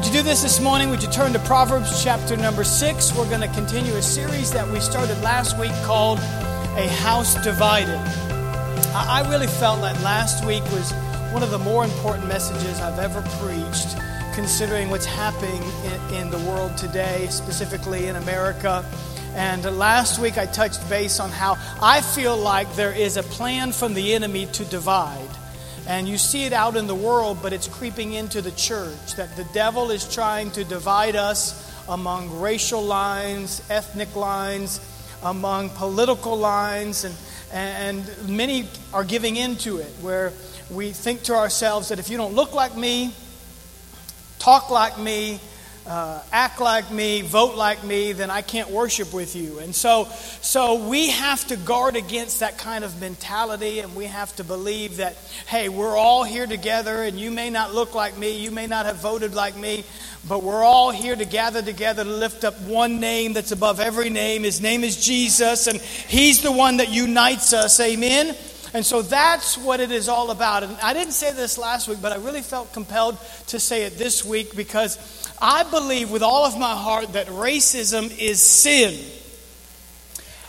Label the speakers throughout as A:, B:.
A: Would you do this this morning? Would you turn to Proverbs chapter number six? We're going to continue a series that we started last week called A House Divided. I really felt that last week was one of the more important messages I've ever preached, considering what's happening in, in the world today, specifically in America. And last week I touched base on how I feel like there is a plan from the enemy to divide. And you see it out in the world, but it's creeping into the church. That the devil is trying to divide us among racial lines, ethnic lines, among political lines, and, and many are giving into it, where we think to ourselves that if you don't look like me, talk like me, uh, act like me, vote like me, then I can't worship with you. And so, so we have to guard against that kind of mentality, and we have to believe that, hey, we're all here together, and you may not look like me, you may not have voted like me, but we're all here to gather together to lift up one name that's above every name. His name is Jesus, and He's the one that unites us. Amen. And so that's what it is all about. And I didn't say this last week, but I really felt compelled to say it this week because I believe with all of my heart that racism is sin.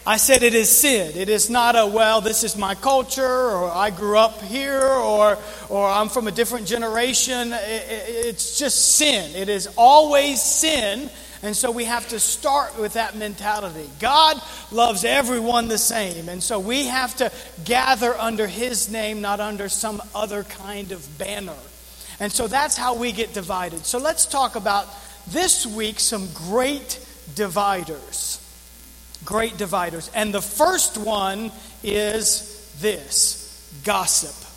A: I said it is sin. It is not a, well, this is my culture, or I grew up here, or, or I'm from a different generation. It's just sin. It is always sin. And so we have to start with that mentality. God loves everyone the same. And so we have to gather under His name, not under some other kind of banner. And so that's how we get divided. So let's talk about this week some great dividers. Great dividers. And the first one is this gossip.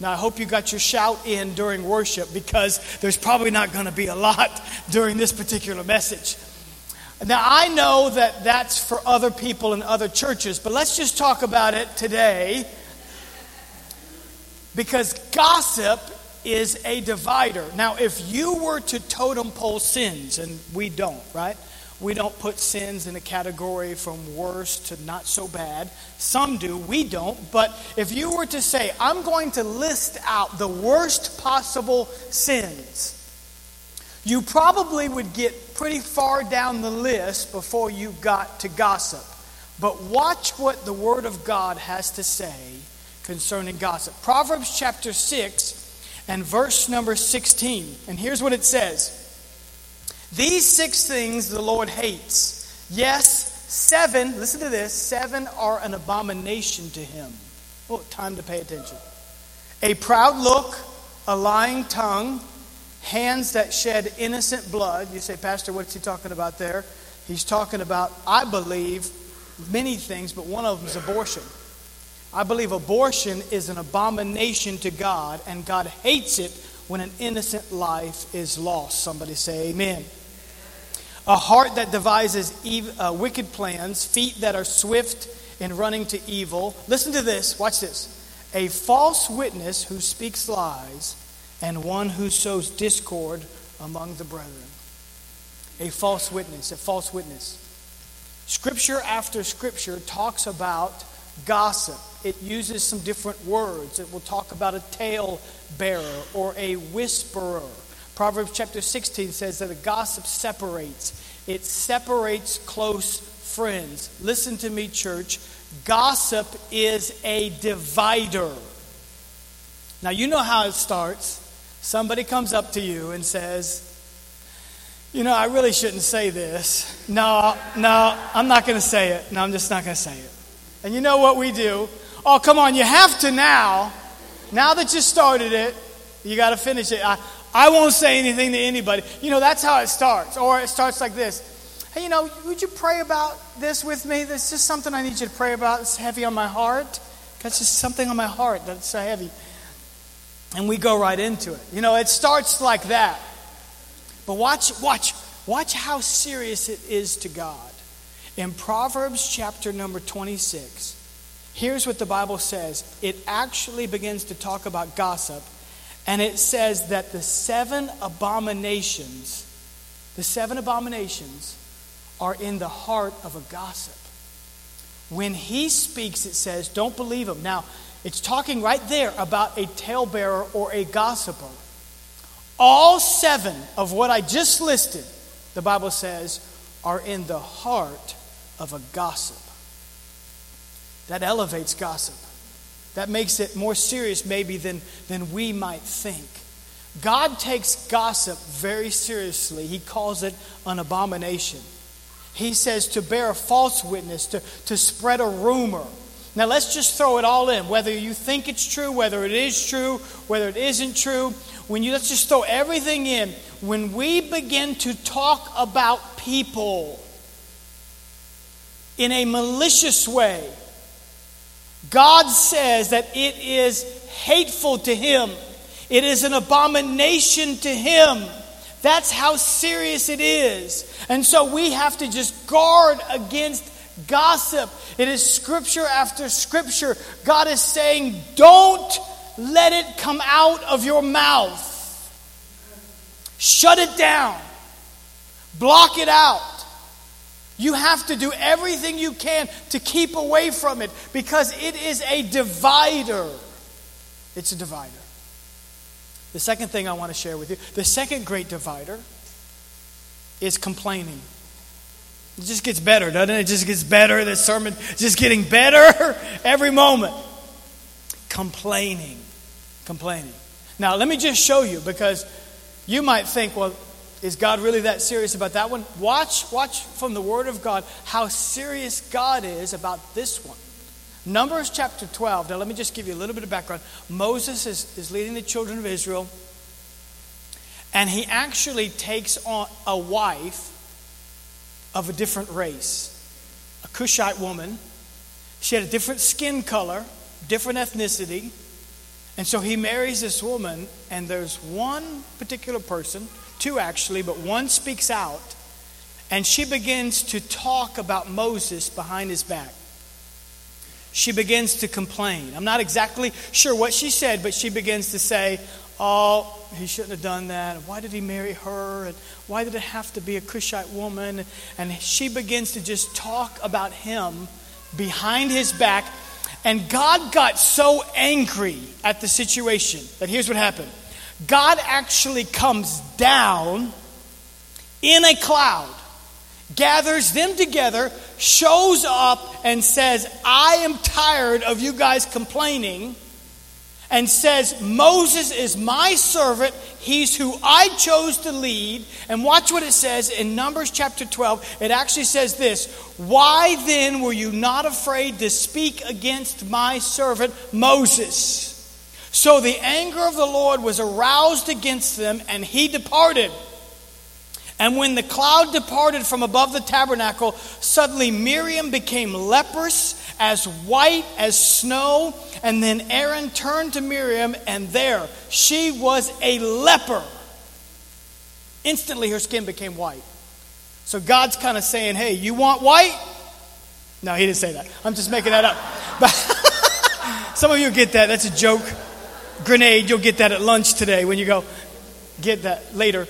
A: Now, I hope you got your shout in during worship because there's probably not going to be a lot during this particular message. Now, I know that that's for other people in other churches, but let's just talk about it today because gossip is a divider. Now, if you were to totem pole sins, and we don't, right? We don't put sins in a category from worst to not so bad. Some do, we don't. But if you were to say, I'm going to list out the worst possible sins, you probably would get pretty far down the list before you got to gossip. But watch what the Word of God has to say concerning gossip. Proverbs chapter 6 and verse number 16. And here's what it says These six things the Lord hates. Yes, seven, listen to this, seven are an abomination to him. Oh, time to pay attention. A proud look, a lying tongue, hands that shed innocent blood. You say, Pastor, what's he talking about there? He's talking about, I believe, many things, but one of them is abortion. I believe abortion is an abomination to God, and God hates it when an innocent life is lost. Somebody say, Amen. A heart that devises ev- uh, wicked plans, feet that are swift in running to evil. Listen to this, watch this. A false witness who speaks lies, and one who sows discord among the brethren. A false witness, a false witness. Scripture after scripture talks about gossip it uses some different words. It will talk about a tale bearer or a whisperer. Proverbs chapter 16 says that a gossip separates, it separates close friends. Listen to me, church. Gossip is a divider. Now, you know how it starts. Somebody comes up to you and says, You know, I really shouldn't say this. No, no, I'm not going to say it. No, I'm just not going to say it. And you know what we do? Oh, come on, you have to now. Now that you started it, you got to finish it. I, I won't say anything to anybody. You know, that's how it starts. Or it starts like this Hey, you know, would you pray about this with me? There's just something I need you to pray about. It's heavy on my heart. That's just something on my heart that's so heavy. And we go right into it. You know, it starts like that. But watch, watch, watch how serious it is to God. In Proverbs chapter number 26, Here's what the Bible says it actually begins to talk about gossip, and it says that the seven abominations, the seven abominations, are in the heart of a gossip. When he speaks, it says, don't believe him. Now, it's talking right there about a talebearer or a gossiper. All seven of what I just listed, the Bible says, are in the heart of a gossip. That elevates gossip. That makes it more serious, maybe, than, than we might think. God takes gossip very seriously. He calls it an abomination. He says to bear a false witness, to, to spread a rumor. Now, let's just throw it all in, whether you think it's true, whether it is true, whether it isn't true. When you let's just throw everything in. When we begin to talk about people in a malicious way, God says that it is hateful to Him, it is an abomination to Him. That's how serious it is. And so we have to just guard against gossip. It is scripture after scripture. God is saying, don't let it come out of your mouth. Shut it down. Block it out. You have to do everything you can to keep away from it because it is a divider. It's a divider. The second thing I want to share with you the second great divider is complaining. It just gets better, doesn't it? It just gets better. The sermon just getting better every moment. Complaining. Complaining. Now, let me just show you because you might think, well, is God really that serious about that one? Watch, watch from the Word of God how serious God is about this one. Numbers chapter 12. Now, let me just give you a little bit of background. Moses is, is leading the children of Israel, and he actually takes on a wife of a different race, a Cushite woman. She had a different skin color, different ethnicity. And so he marries this woman, and there's one particular person, two actually, but one speaks out, and she begins to talk about Moses behind his back she begins to complain. I'm not exactly sure what she said, but she begins to say, Oh, he shouldn't have done that. Why did he marry her? And why did it have to be a Cushite woman? And she begins to just talk about him behind his back. And God got so angry at the situation that here's what happened God actually comes down in a cloud gathers them together, shows up, and says, I am tired of you guys complaining, and says, Moses is my servant. He's who I chose to lead. And watch what it says in Numbers chapter 12. It actually says this Why then were you not afraid to speak against my servant Moses? So the anger of the Lord was aroused against them, and he departed. And when the cloud departed from above the tabernacle, suddenly Miriam became leprous, as white as snow. And then Aaron turned to Miriam, and there she was a leper. Instantly her skin became white. So God's kind of saying, Hey, you want white? No, he didn't say that. I'm just making that up. But some of you get that. That's a joke. Grenade, you'll get that at lunch today when you go get that later.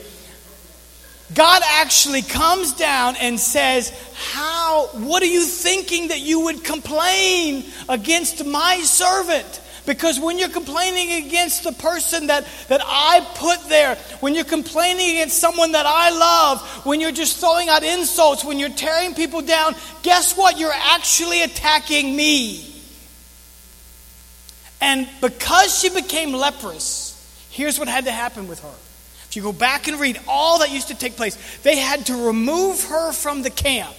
A: God actually comes down and says, How, what are you thinking that you would complain against my servant? Because when you're complaining against the person that, that I put there, when you're complaining against someone that I love, when you're just throwing out insults, when you're tearing people down, guess what? You're actually attacking me. And because she became leprous, here's what had to happen with her. If you go back and read all that used to take place, they had to remove her from the camp.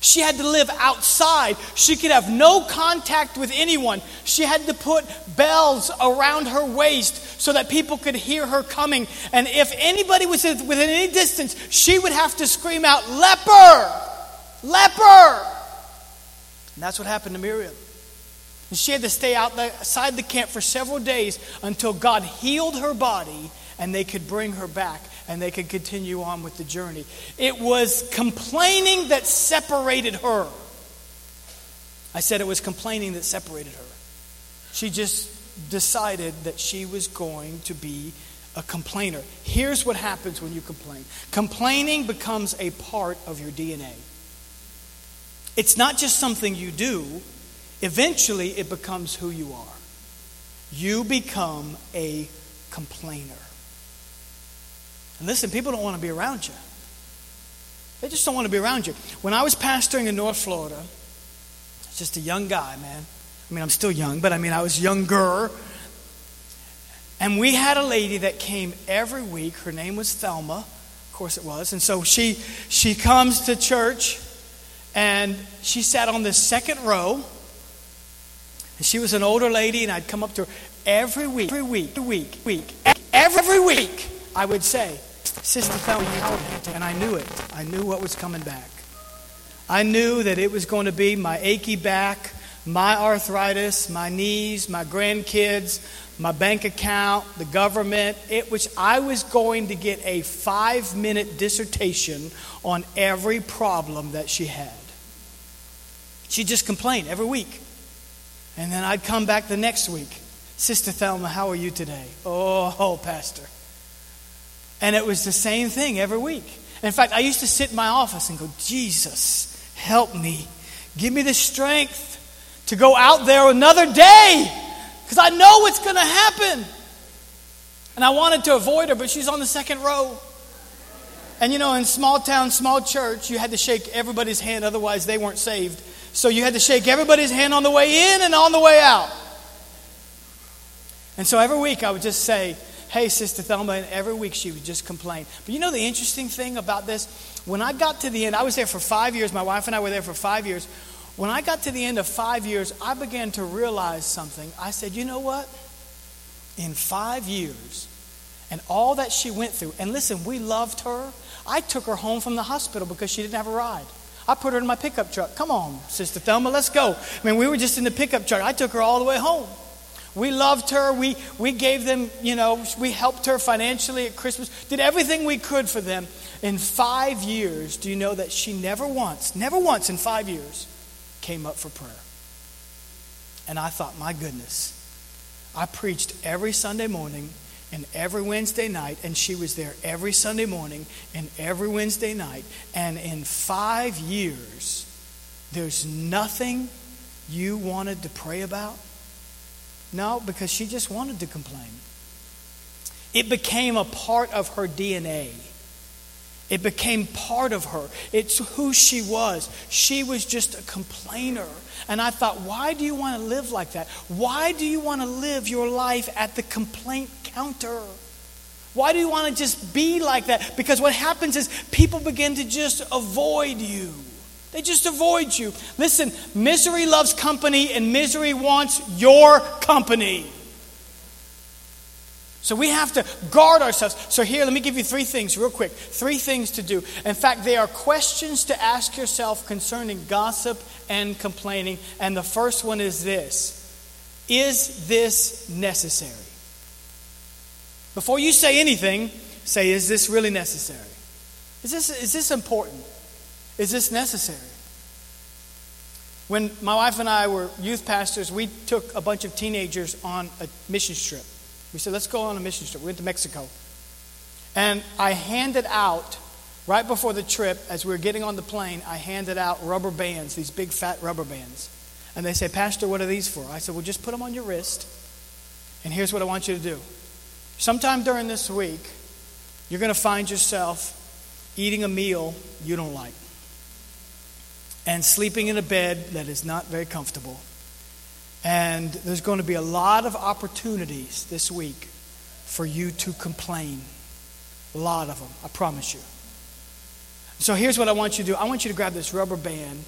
A: She had to live outside. She could have no contact with anyone. She had to put bells around her waist so that people could hear her coming. And if anybody was within any distance, she would have to scream out, Leper! Leper! And that's what happened to Miriam. And she had to stay outside the camp for several days until God healed her body and they could bring her back and they could continue on with the journey. It was complaining that separated her. I said it was complaining that separated her. She just decided that she was going to be a complainer. Here's what happens when you complain complaining becomes a part of your DNA. It's not just something you do, eventually, it becomes who you are. You become a complainer. And listen, people don't want to be around you. They just don't want to be around you. When I was pastoring in North Florida, just a young guy, man. I mean, I'm still young, but I mean, I was younger. And we had a lady that came every week. Her name was Thelma. Of course it was. And so she she comes to church and she sat on the second row. And she was an older lady, and I'd come up to her every week, every week, every week, week, every week, I would say, Sister Thelma, and I knew it. I knew what was coming back. I knew that it was going to be my achy back, my arthritis, my knees, my grandkids, my bank account, the government. It was I was going to get a 5-minute dissertation on every problem that she had. She just complained every week. And then I'd come back the next week. Sister Thelma, how are you today? Oh, oh, Pastor. And it was the same thing every week. In fact, I used to sit in my office and go, Jesus, help me. Give me the strength to go out there another day because I know what's going to happen. And I wanted to avoid her, but she's on the second row. And you know, in small town, small church, you had to shake everybody's hand, otherwise, they weren't saved. So you had to shake everybody's hand on the way in and on the way out. And so every week I would just say, Hey, Sister Thelma, and every week she would just complain. But you know the interesting thing about this? When I got to the end, I was there for five years. My wife and I were there for five years. When I got to the end of five years, I began to realize something. I said, you know what? In five years, and all that she went through, and listen, we loved her. I took her home from the hospital because she didn't have a ride. I put her in my pickup truck. Come on, Sister Thelma, let's go. I mean, we were just in the pickup truck. I took her all the way home. We loved her. We, we gave them, you know, we helped her financially at Christmas, did everything we could for them. In five years, do you know that she never once, never once in five years, came up for prayer? And I thought, my goodness, I preached every Sunday morning and every Wednesday night, and she was there every Sunday morning and every Wednesday night. And in five years, there's nothing you wanted to pray about? No, because she just wanted to complain. It became a part of her DNA. It became part of her. It's who she was. She was just a complainer. And I thought, why do you want to live like that? Why do you want to live your life at the complaint counter? Why do you want to just be like that? Because what happens is people begin to just avoid you. They just avoid you. Listen, misery loves company and misery wants your company. So we have to guard ourselves. So, here, let me give you three things, real quick. Three things to do. In fact, they are questions to ask yourself concerning gossip and complaining. And the first one is this Is this necessary? Before you say anything, say, Is this really necessary? Is this, is this important? Is this necessary? When my wife and I were youth pastors, we took a bunch of teenagers on a mission trip. We said, let's go on a mission trip. We went to Mexico. And I handed out, right before the trip, as we were getting on the plane, I handed out rubber bands, these big fat rubber bands. And they said, Pastor, what are these for? I said, well, just put them on your wrist. And here's what I want you to do. Sometime during this week, you're going to find yourself eating a meal you don't like and sleeping in a bed that is not very comfortable. And there's going to be a lot of opportunities this week for you to complain. A lot of them, I promise you. So here's what I want you to do I want you to grab this rubber band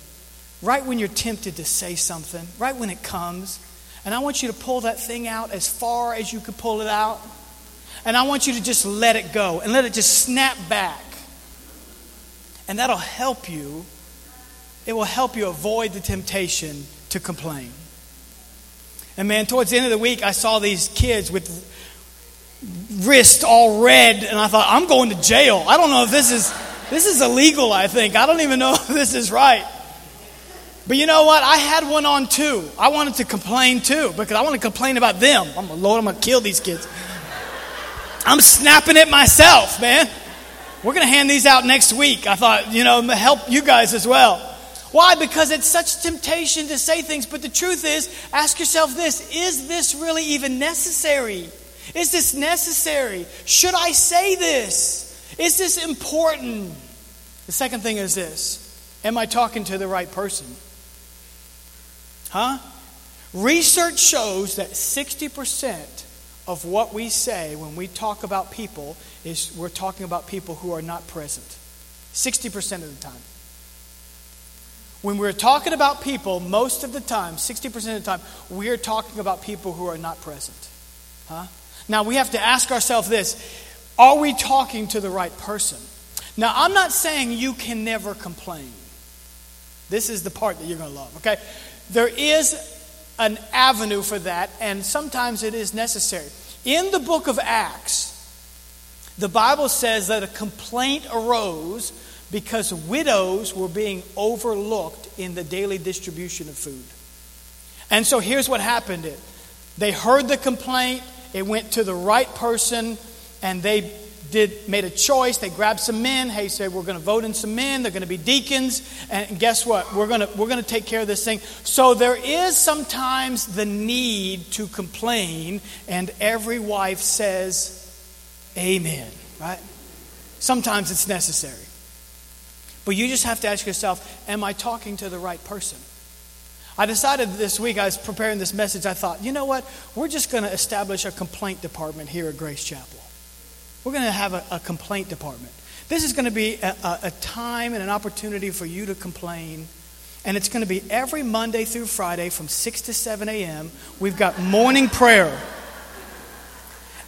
A: right when you're tempted to say something, right when it comes. And I want you to pull that thing out as far as you can pull it out. And I want you to just let it go and let it just snap back. And that'll help you it will help you avoid the temptation to complain. And man, towards the end of the week, I saw these kids with wrists all red, and I thought, I'm going to jail. I don't know if this is this is illegal. I think I don't even know if this is right. But you know what? I had one on too. I wanted to complain too because I want to complain about them. I'm a Lord. I'm gonna kill these kids. I'm snapping it myself, man. We're gonna hand these out next week. I thought, you know, help you guys as well. Why? Because it's such temptation to say things. But the truth is, ask yourself this is this really even necessary? Is this necessary? Should I say this? Is this important? The second thing is this Am I talking to the right person? Huh? Research shows that 60% of what we say when we talk about people is we're talking about people who are not present. 60% of the time. When we're talking about people, most of the time, 60% of the time, we're talking about people who are not present. Huh? Now, we have to ask ourselves this are we talking to the right person? Now, I'm not saying you can never complain. This is the part that you're going to love, okay? There is an avenue for that, and sometimes it is necessary. In the book of Acts, the Bible says that a complaint arose because widows were being overlooked in the daily distribution of food. And so here's what happened it they heard the complaint, it went to the right person, and they did made a choice. They grabbed some men. Hey, said we're going to vote in some men. They're going to be deacons, and guess what? We're going to we're going to take care of this thing. So there is sometimes the need to complain, and every wife says, "Amen." Right? Sometimes it's necessary. But you just have to ask yourself, am I talking to the right person? I decided this week, I was preparing this message, I thought, you know what? We're just going to establish a complaint department here at Grace Chapel. We're going to have a, a complaint department. This is going to be a, a, a time and an opportunity for you to complain. And it's going to be every Monday through Friday from 6 to 7 a.m. We've got morning prayer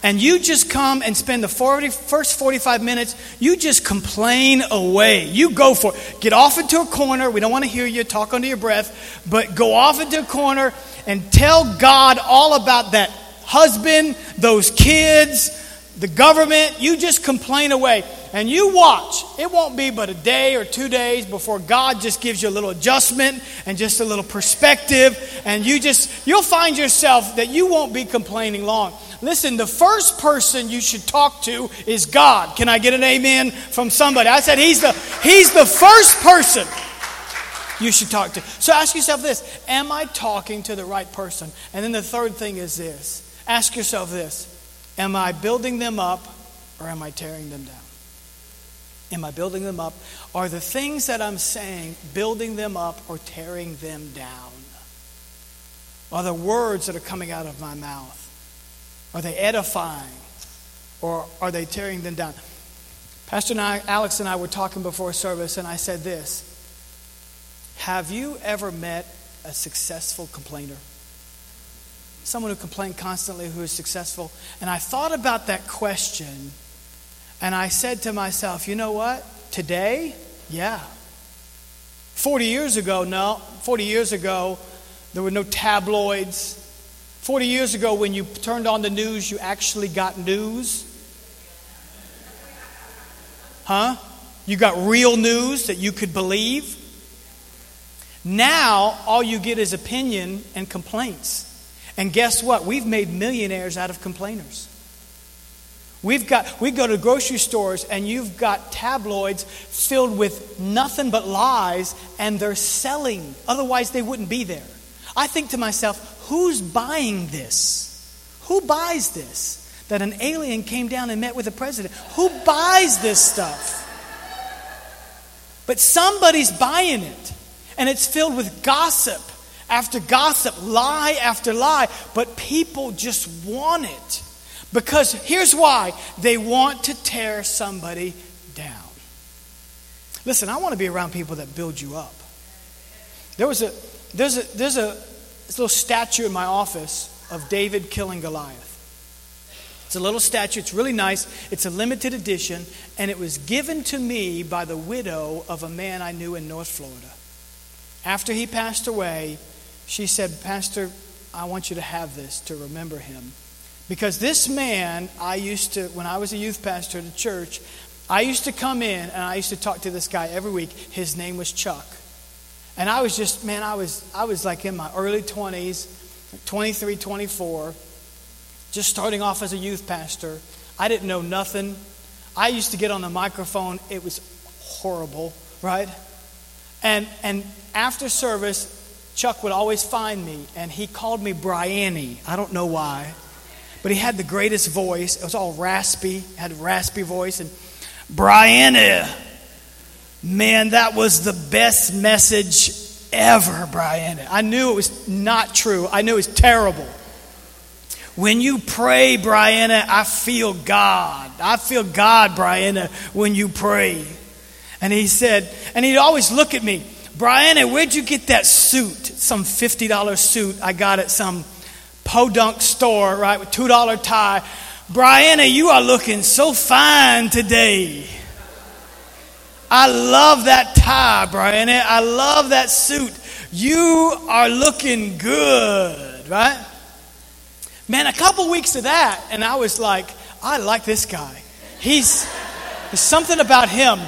A: and you just come and spend the 40, first 45 minutes, you just complain away. You go for it. Get off into a corner. We don't want to hear you talk under your breath, but go off into a corner and tell God all about that husband, those kids, the government. You just complain away. And you watch. It won't be but a day or two days before God just gives you a little adjustment and just a little perspective. And you just, you'll find yourself that you won't be complaining long. Listen, the first person you should talk to is God. Can I get an amen from somebody? I said he's the he's the first person you should talk to. So ask yourself this, am I talking to the right person? And then the third thing is this. Ask yourself this. Am I building them up or am I tearing them down? Am I building them up? Are the things that I'm saying building them up or tearing them down? Are the words that are coming out of my mouth are they edifying or are they tearing them down? Pastor and I, Alex and I were talking before service, and I said this Have you ever met a successful complainer? Someone who complained constantly, who is successful. And I thought about that question, and I said to myself, you know what? Today, yeah. 40 years ago, no. 40 years ago, there were no tabloids. 40 years ago, when you turned on the news, you actually got news. Huh? You got real news that you could believe. Now, all you get is opinion and complaints. And guess what? We've made millionaires out of complainers. We've got, we go to grocery stores and you've got tabloids filled with nothing but lies and they're selling. Otherwise, they wouldn't be there. I think to myself, Who's buying this? Who buys this? That an alien came down and met with the president. Who buys this stuff? But somebody's buying it. And it's filled with gossip after gossip, lie after lie. But people just want it. Because here's why they want to tear somebody down. Listen, I want to be around people that build you up. There was a, there's a, there's a, little statue in my office of David killing Goliath. It's a little statue. It's really nice. It's a limited edition, and it was given to me by the widow of a man I knew in North Florida. After he passed away, she said, Pastor, I want you to have this to remember him. Because this man, I used to, when I was a youth pastor at a church, I used to come in and I used to talk to this guy every week. His name was Chuck. And I was just, man, I was, I was like in my early 20s, 23, 24, just starting off as a youth pastor. I didn't know nothing. I used to get on the microphone, it was horrible, right? And, and after service, Chuck would always find me, and he called me Bryany. I don't know why. But he had the greatest voice. It was all raspy, had a raspy voice. And Brianna, man, that was the best message ever, Brianna. I knew it was not true, I knew it was terrible. When you pray, Brianna, I feel God. I feel God, Brianna, when you pray. And he said, and he'd always look at me, Brianna, where'd you get that suit? Some $50 suit I got at some podunk store, right, with $2 tie. Brianna, you are looking so fine today. I love that tie, Brianna. I love that suit. You are looking good, right? Man, a couple weeks of that, and I was like, I like this guy. He's there's something about him.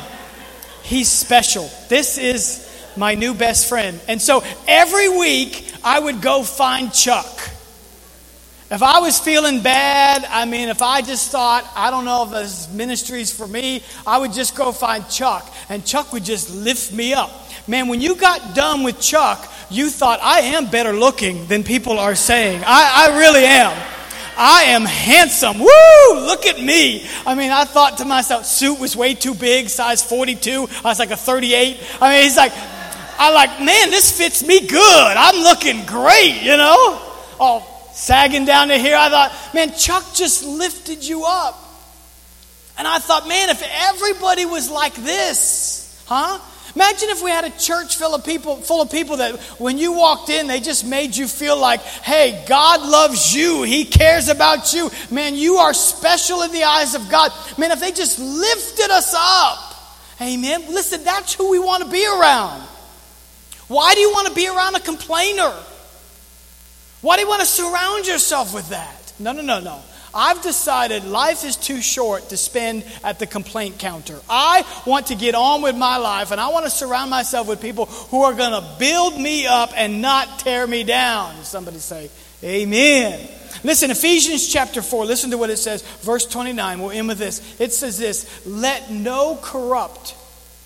A: He's special. This is my new best friend. And so every week I would go find Chuck. If I was feeling bad, I mean, if I just thought, I don't know if this ministry's for me, I would just go find Chuck, and Chuck would just lift me up. Man, when you got done with Chuck, you thought, I am better looking than people are saying. I, I really am. I am handsome. Woo! Look at me. I mean, I thought to myself, suit was way too big, size 42. I was like a 38. I mean, he's like, I like, man, this fits me good. I'm looking great, you know? Oh, sagging down to here. I thought, man, Chuck just lifted you up. And I thought, man, if everybody was like this, huh? Imagine if we had a church full of people, full of people that when you walked in, they just made you feel like, hey, God loves you. He cares about you. Man, you are special in the eyes of God. Man, if they just lifted us up, amen. Listen, that's who we want to be around. Why do you want to be around a complainer? Why do you want to surround yourself with that? No, no, no, no. I've decided life is too short to spend at the complaint counter. I want to get on with my life and I want to surround myself with people who are going to build me up and not tear me down. Somebody say, Amen. Listen, Ephesians chapter 4, listen to what it says, verse 29. We'll end with this. It says this Let no corrupt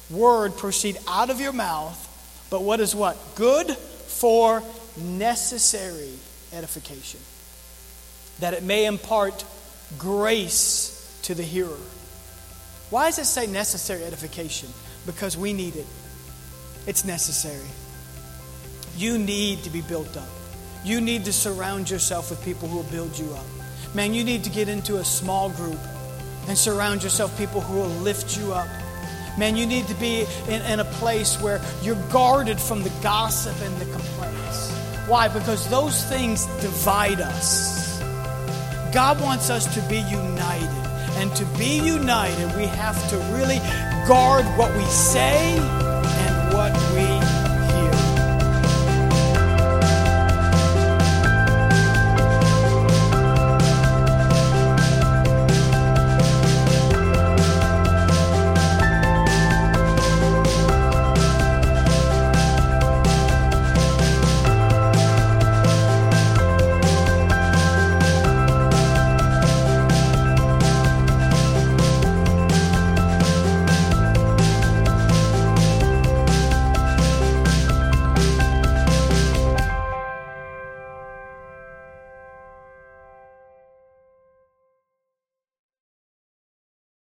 A: word proceed out of your mouth, but what is what? Good for necessary edification that it may impart grace to the hearer. Why does it say necessary edification? Because we need it. It's necessary. You need to be built up. You need to surround yourself with people who will build you up. Man, you need to get into a small group and surround yourself with people who will lift you up. Man, you need to be in, in a place where you're guarded from the gossip and the complaints. Why? Because those things divide us. God wants us to be united. And to be united, we have to really guard what we say